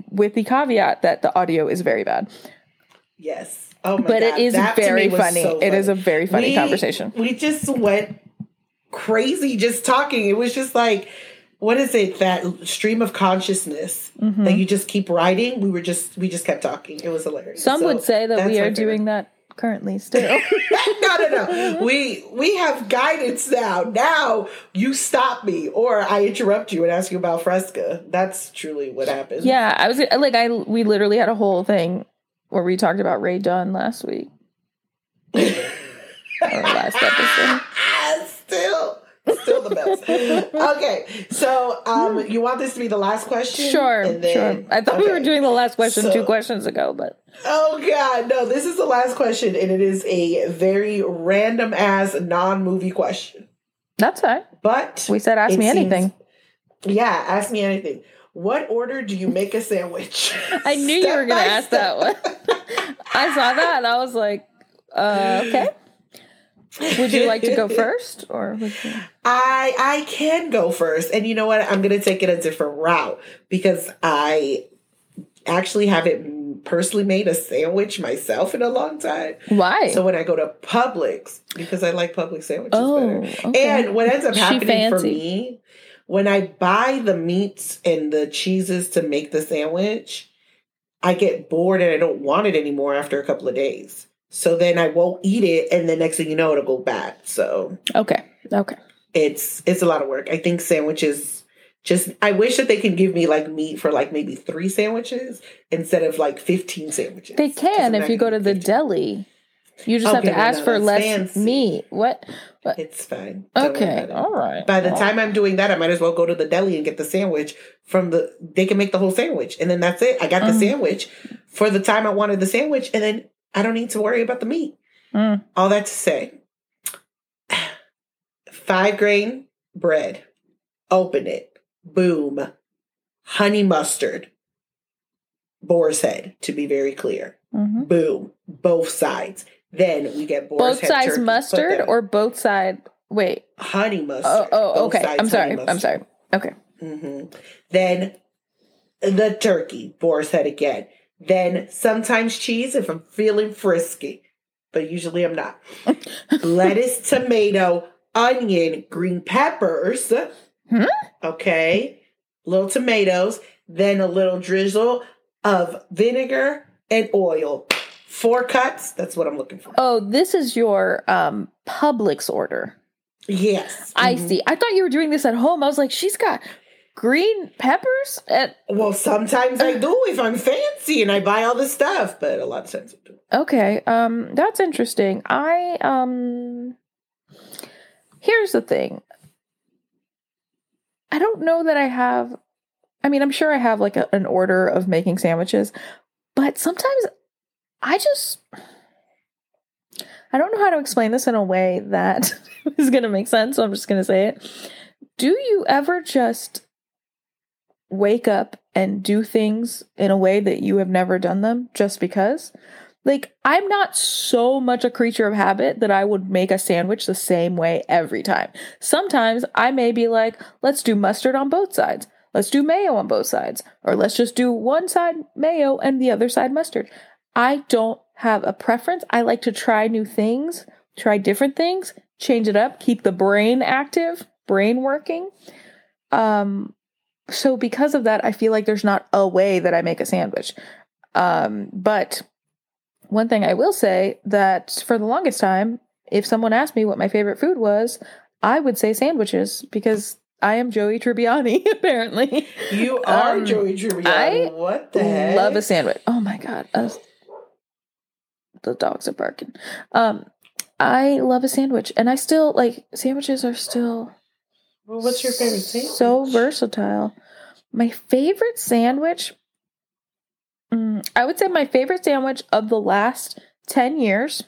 with the caveat that the audio is very bad Yes. Oh my but God. it is that very me was funny it is a very funny We- conversation We just went crazy just talking. It was just like, what is it? That stream of consciousness Mm-hmm. that you just keep writing. We were just, we just kept talking. It was hilarious. some So would say that we are doing that currently still no, no, no. We we have guidance now. Now you stop me, or I interrupt you and ask you about Fresca. That's truly what happens. yeah i was like i we literally had a whole thing where we talked about Rae Dunn last week last episode the best. okay, so um, you want this to be the last question? Sure, then- sure. I thought we were doing the last question So- two questions ago, but Oh God, no! This is the last question, and it is a very random ass non-movie question. that's fine. But We said ask me seems- anything. Yeah, ask me anything. What order do you make a sandwich? I knew you were going to ask that one. I saw that and I was like, uh, okay. Would you like to go first, or you? I I can go first, and you know what? I'm gonna take it a different route because I actually haven't personally made a sandwich myself in a long time. Why? So when I go to Publix, because I like Publix sandwiches Oh, better. okay. And what ends up happening for me, when I buy the meats and the cheeses to make the sandwich, I get bored and I don't want it anymore after a couple of days. So then I won't eat it, and the next thing you know, it'll go bad. So okay, okay. it's it's a lot of work. I think sandwiches just I wish that they could give me like meat for like maybe three sandwiches instead of like fifteen sandwiches. They can if you go gonna the 15. deli. You just have to ask no, for less fancy. meat. What? what? It's fine. Don't Okay, it. all right. By the All time I'm doing that, I might as well go to the deli and get the sandwich from the. They can make the whole sandwich, and then that's it. I got the Mhm. sandwich for the time I wanted the sandwich, and then I don't need to worry about the meat. Mm. All that to say, five grain bread, open it, boom, honey mustard, boar's head, to be very clear. Mhm. Boom, both sides. Then we get boar's Both head sides turkey, mustard or both side? Wait. honey mustard. Oh, oh okay. I'm sorry. I'm sorry. Okay. hmm Then the turkey, boar's head again. Then sometimes cheese if I'm feeling frisky, but usually I'm not. Lettuce, tomato, onion, green peppers. Hmm? Okay. Little tomatoes. Then a little drizzle of vinegar and oil. Four cuts. That's what I'm looking for. Oh, this is your um Publix order. Yes. I Mhm. see. I thought you were doing this at home. I was like, she's got green peppers and Well, sometimes I do if I'm fancy and I buy all this stuff, but a lot of times I do. Okay, um that's interesting. I um here's the thing. I don't know that I have I mean, I'm sure I have like a, an order of making sandwiches, but sometimes I just I don't know how to explain this in a way that is going to make sense, so I'm just going to say it. Do you ever just wake up and do things in a way that you have never done them just because? Like, I'm not so much a creature of habit that I would make a sandwich the same way every time. Sometimes I may be like, let's do mustard on both sides. Let's do mayo on both sides. Or let's just do one side mayo and the other side mustard. I don't have a preference. I like to try new things, try different things, change it up, keep the brain active, brain working. Um, so because of that, I feel like there's not a way that I make a sandwich. Um, but one thing I will say that for the longest time, if someone asked me what my favorite food was, I would say sandwiches because I am Joey Tribbiani, apparently. You are Um, Joey Tribbiani. I what the heck? Love a sandwich. Oh my god. Uh, the dogs are barking. Um I love a sandwich and I still like sandwiches are still Well, what's your favorite sandwich? so versatile. My favorite sandwich, mm, I would say my favorite sandwich of the last 10 years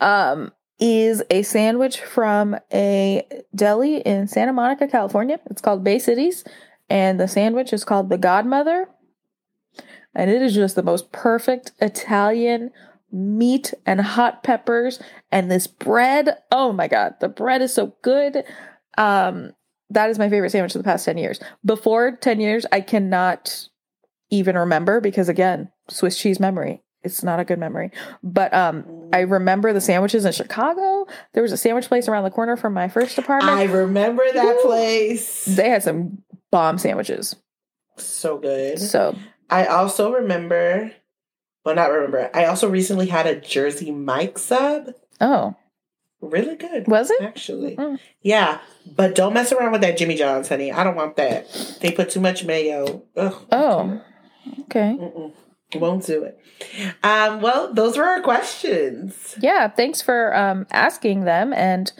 um, is a sandwich from a deli in Santa Monica, California. It's called Bay Cities, and the sandwich is called The Godmother. And it is just the most perfect Italian meat and hot peppers and this bread. Oh my god, the bread is so good. Um, that is my favorite sandwich of the past 10 years. Before 10 years, I cannot even remember because again, Swiss cheese memory. It's not a good memory. But um I remember the sandwiches in Chicago. There was a sandwich place around the corner from my first apartment. I remember that place. they had some bomb sandwiches. so good. So I also remember, well, not remember. I also recently had a Jersey Mike sub. oh, Really good. was it? Actually. Mm. Yeah. But don't mess around with that Jimmy John's, honey. I don't want that. They put too much mayo. Ugh. Oh. Okay. Mm-mm. Won't do it. Um, well, those were our questions. Yeah, thanks for um asking them and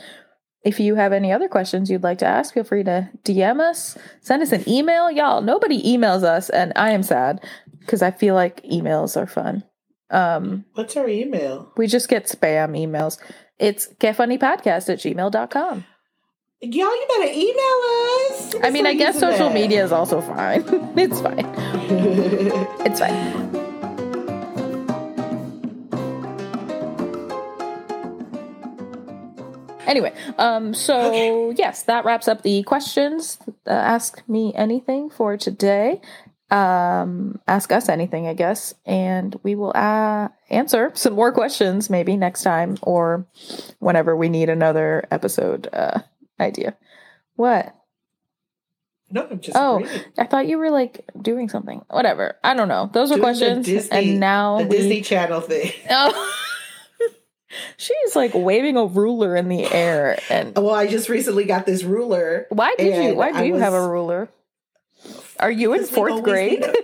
if you have any other questions you'd like to ask, feel free to DM us, send us an email. Y'all, nobody emails us, and I am sad because I feel like emails are fun. Um, What's our email? we just get spam emails. It's getfunnypodcast at gmail.com. Y'all, you better email us. I mean, I guess social using media is also fine. it's fine. It's fine. Anyway, um, so yes, that wraps up the questions. Uh, ask me anything for today. Um, ask us anything, I guess, and we will uh, answer some more questions maybe next time or whenever we need another episode uh, idea. What? no, I'm just Oh. I thought you were like doing something. Whatever. I don't know. Those Doing the questions, Disney- and now the we. Disney Channel thing. Oh. She's like waving a ruler in the air, and Well, I just recently got this ruler. why did you? Why do I you have a ruler? Are you in fourth grade? a-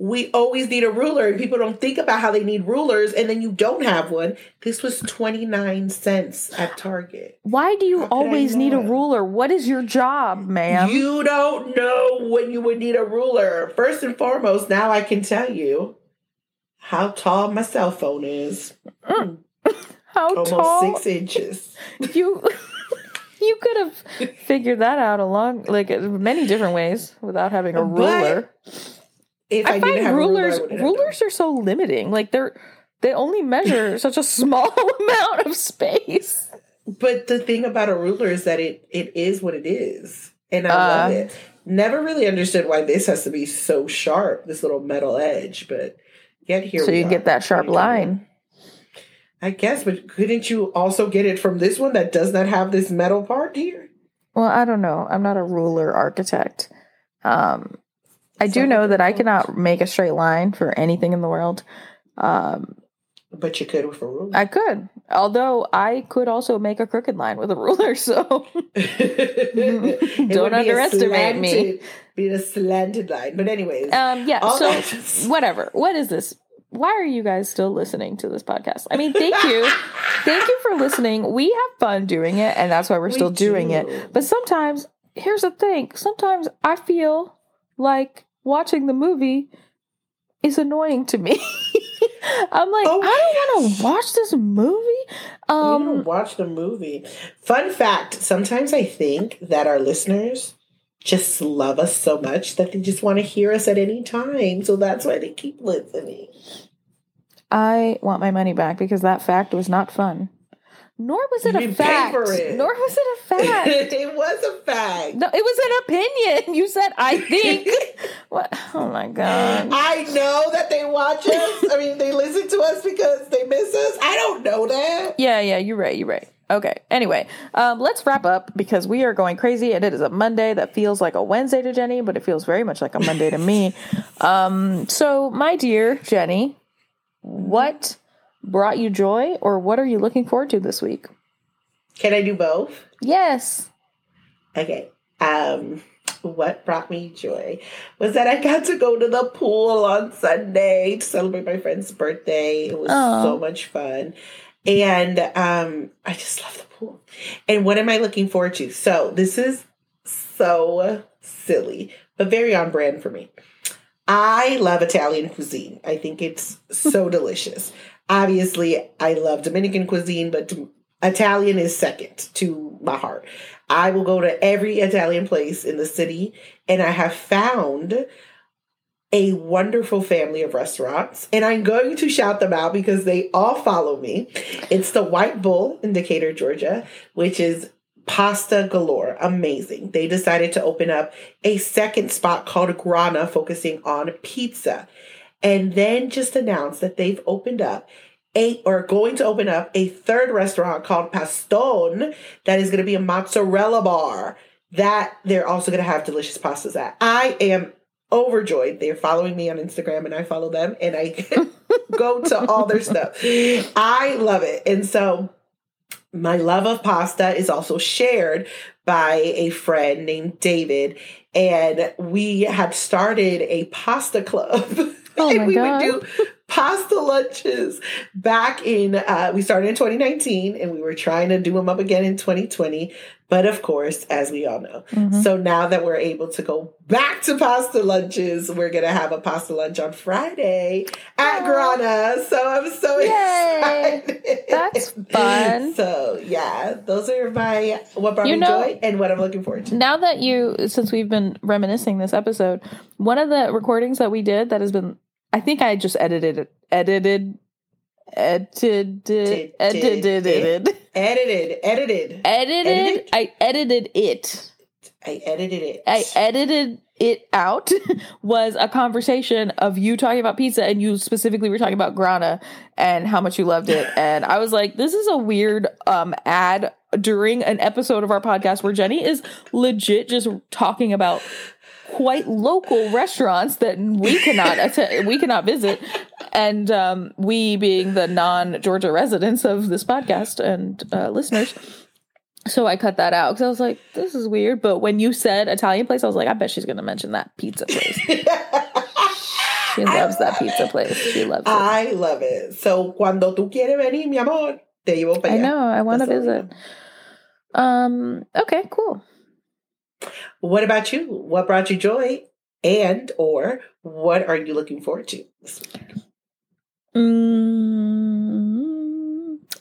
we always need a ruler, and people don't think about how they need rulers, and then you don't have one. This was 29 cents at Target. Why do you How could I always need a ruler? What is your job, ma'am? You don't know when you would need a ruler. First and foremost, now I can tell you how tall my cell phone is. Mm. How Almost tall six inches. you you could have figured that out along like many different ways without having a But ruler. If I, I, find have rulers ruler, I wouldn't have done rulers are so limiting. Like they're they only measure such a small amount of space. But the thing about a ruler is that it it is what it is, and I Uh. love it. Never really understood why this has to be so sharp, this little metal edge, but yet here so we you can are, get that sharp 2021. line. I guess, but couldn't you also get it from this one that does not have this metal part here? Well, I don't know. I'm not a ruler architect. Um, I do know that I cannot make a straight line for anything in the world. Um, But you could with a ruler. I could, although I could also make a crooked line with a ruler. So Don't underestimate me. Be a slanted line. But anyways, Um, yeah. so whatever. What is this? Why are you guys still listening to this podcast? I mean, thank you, thank you for listening. We have fun doing it, and that's why we're We still doing do. it. But sometimes, here's the thing: sometimes I feel like watching the movie is annoying to me. I'm like, Oh I don't want to watch this movie. you Um, don't watch the movie. Fun fact: Sometimes I think that our listeners just love us so much that they just want to hear us at any time. So that's why they keep listening. I want my money back because that fact was not fun. Nor was it You a fact. it. Nor was it a fact. it was a fact. No, it was an opinion. You said I think. what? Oh my god. I know that they watch us. I mean, they listen to us because they miss us. I don't know that. Yeah, yeah, you're right. You're right. Okay. Anyway, um, let's wrap up because we are going crazy, and it is a Monday that feels like a Wednesday to Jenny, but it feels very much like a Monday to me. Um, so, my dear Jenny, what brought you joy, or what are you looking forward to this week? Can I do both? Yes. Okay. Um, what brought me joy was that I got to go to the pool on Sunday to celebrate my friend's birthday. It was Aw. so much fun. And um, I just love the pool. And what am I looking forward to? So this is so silly, but very on brand for me. I love Italian cuisine. I think it's so delicious. Obviously, I love Dominican cuisine, but Italian is second to my heart. I will go to every Italian place in the city, and I have found a wonderful family of restaurants, and I'm going to shout them out because they all follow me. It's the White Bull in Decatur, Georgia, which is pasta galore. Amazing. They decided to open up a second spot called Grana, focusing on pizza, and then just announced that they've opened up a or going to open up a third restaurant called Pastone that is going to be a mozzarella bar that they're also going to have delicious pastas at. I am overjoyed. They're following me on Instagram and I follow them and I go to all their stuff. I love it. And so my love of pasta is also shared by a friend named David and we had started a pasta club. Oh and my we God. would do pasta lunches back in uh we started in 2019 and we were trying to do them up again in 2020 but of course as we all know Mhm. so now that we're able to go back to pasta lunches we're gonna have a pasta lunch on friday at Aw. grana so i'm so Yay. excited That's fun. so yeah those are my what brought You me know- joy and what i'm looking forward to Now that you, since we've been reminiscing this episode, one of the recordings that we did that has been, I think I just edited it, edited, edited, edited, edited, edited edited edited. Edited? I edited it. i edited it I edited it out. was a conversation of you talking about pizza, and you specifically were talking about grana and how much you loved it. And I was like, this is a weird um ad during an episode of our podcast where Jenny is legit just talking about quite local restaurants that we cannot att- we cannot visit. And um, we being the non-georgia residents of this podcast and uh, listeners so i cut that out because i was like this is weird. But when you said italian place i was like i bet she's going to mention that pizza place. She loves that pizza place. She loves it. I love it. So cuando tú quieres venir, mi amor, te llevo para i know. I want to That's all I visit um okay cool What about you? What brought you joy? And or what are you looking forward to? this week? Mm,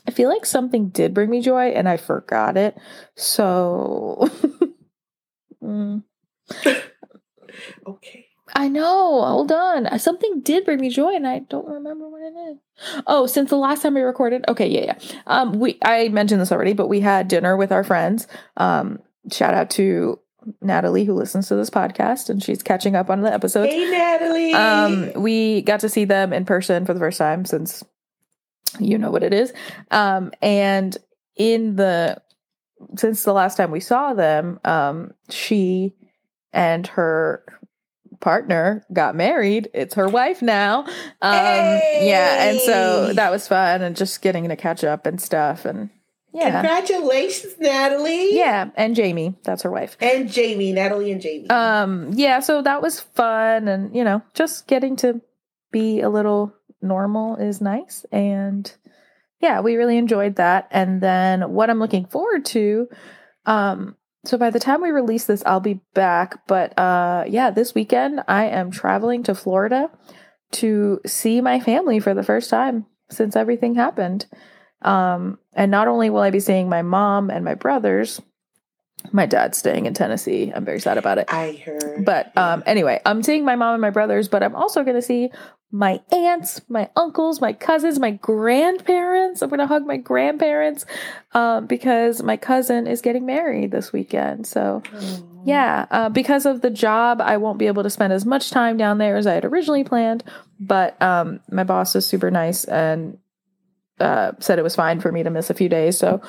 I feel like something did bring me joy and I forgot it. So. mm. Okay. I know. Hold on. Something did bring me joy, and I don't remember what it is. Oh, since the last time we recorded. Okay, yeah, yeah. Um, we I mentioned this already, but we had dinner with our friends. Um, shout out to Natalie who listens to this podcast, and she's catching up on the episodes. Hey, Natalie. Um, we got to see them in person for the first time since you know what it is. Um, and in the since the last time we saw them, um, she and her partner got married. It's her wife now. Um, yeah, and so that was fun, and just getting to catch up and stuff, and yeah, Congratulations, Natalie. yeah, and Jamie, that's her wife. And Jamie, Natalie and Jamie. Um, yeah, so that was fun, and you know, just getting to be a little normal is nice, and yeah, we really enjoyed that. And then what I'm looking forward to, um, so by the time we release this, I'll be back. But uh, yeah, this weekend I am traveling to Florida to see my family for the first time since everything happened. Um, and not only will I be seeing my mom and my brothers, my dad's staying in Tennessee. I'm very sad about it. I heard. But um, anyway, I'm seeing my mom and my brothers, but I'm also going to see my aunts, my uncles, my cousins, my grandparents. I'm going to hug my grandparents um, because my cousin is getting married this weekend. So, yeah, uh, because of the job, I won't be able to spend as much time down there as I had originally planned. But um, my boss is super nice and uh, said it was fine for me to miss a few days. So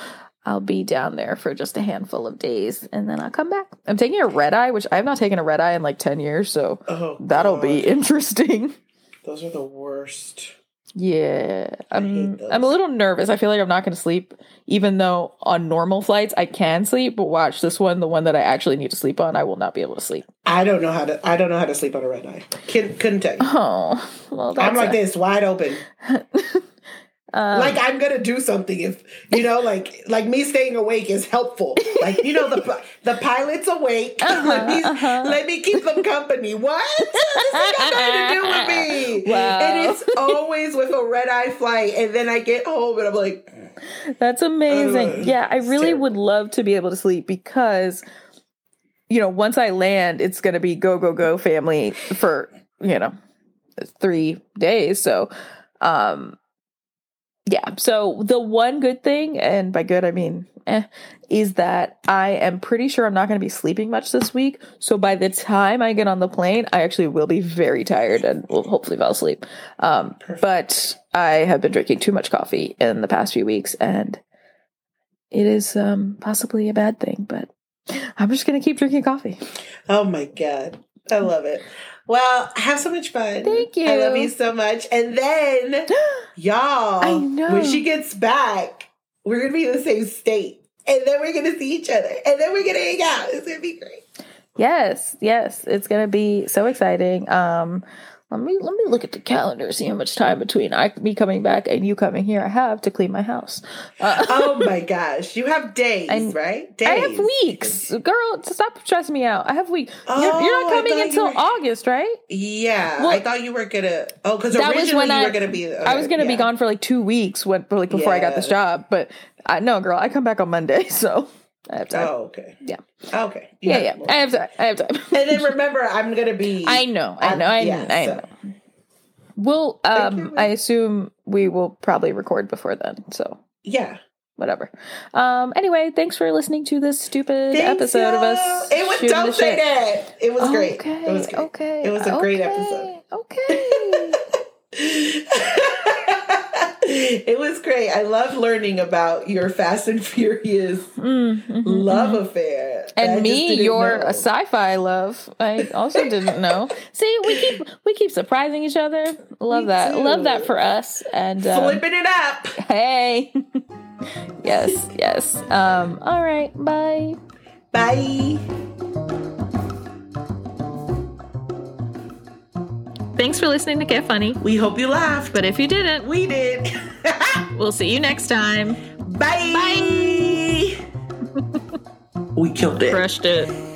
I'll be down there for just a handful of days and then I'll come back. I'm taking a red eye, which I have not taken a red eye in like 10 years. So Oh, that'll be interesting. Those are the worst. Yeah. I'm. I'm a little nervous. I feel like I'm not going to sleep even though on normal flights I can sleep, but watch this one, the one that I actually need to sleep on, I will not be able to sleep. I don't know how to. I don't know how to sleep on a red eye. Can, couldn't tell you. Oh, well that's I'm like a- this, wide open. um, like I'm gonna do something if you know, like like me staying awake is helpful. Like you know, the the pilot's awake. let me uh-huh. let me keep them company. What? this ain't got nothing to do with me. Wow. And it's always with a red eye flight, and then I get home and I'm like, That's amazing. Uh, yeah, I really would love to be able to sleep because, you know, once I land, it's going to be go, go, go family for, you know, three days. So, um, yeah. So the one good thing, and by good, I mean, eh, is that I am pretty sure I'm not going to be sleeping much this week. So by the time I get on the plane, I actually will be very tired and will hopefully fall asleep. Um, but I have been drinking too much coffee in the past few weeks and it is um, possibly a bad thing, but I'm just going to keep drinking coffee. oh my god, I love it. Well, have so much fun. Thank you. I love you so much. And then, y'all, I know. when she gets back, we're gonna be in the same state, and then we're gonna see each other, and then we're gonna hang out. It's gonna be great. Yes, yes, it's going to be so exciting. Um, let me let me look at the calendar, see how much time between I me coming back and you coming here I have to clean my house. Uh, Oh my gosh, you have days, I- right? Days. I have weeks, girl. Stop stressing me out. I have weeks. you're, you're Oh, not coming until were- August, right? Yeah, Well, I thought you were gonna. Oh, because that was originally when you I- were gonna be. I was gonna be gone for like two weeks when like before I got this job, but I no, girl. I come back on Monday, so I have time. Oh, okay. Yeah. Okay. You yeah, yeah. more. I have time. I have time. And then remember, I'm gonna be. I know. I know. I, yeah, I so- know. We'll. Um. I assume we will probably record before then. So Yeah. whatever. Um. Anyway, thanks for listening to this stupid Thanks, episode of y'all. us. It was. Don't say shit. that. It was great. Okay. It was great. Okay. It was a great episode. Okay. it was great. I love learning about your Fast and Furious Mm, mhm, love mhm. affair. And me, your know. sci-fi love. I also didn't know. See, we keep we keep surprising each other. Love Me that. too. Love that for us. And um, flipping it up. hey, yes, yes. Um. All right. Bye. Bye. Thanks for listening to Get Funny. We hope you laughed. But if you didn't, We did. we'll see you next time. Bye. Bye. we killed it. Crushed it.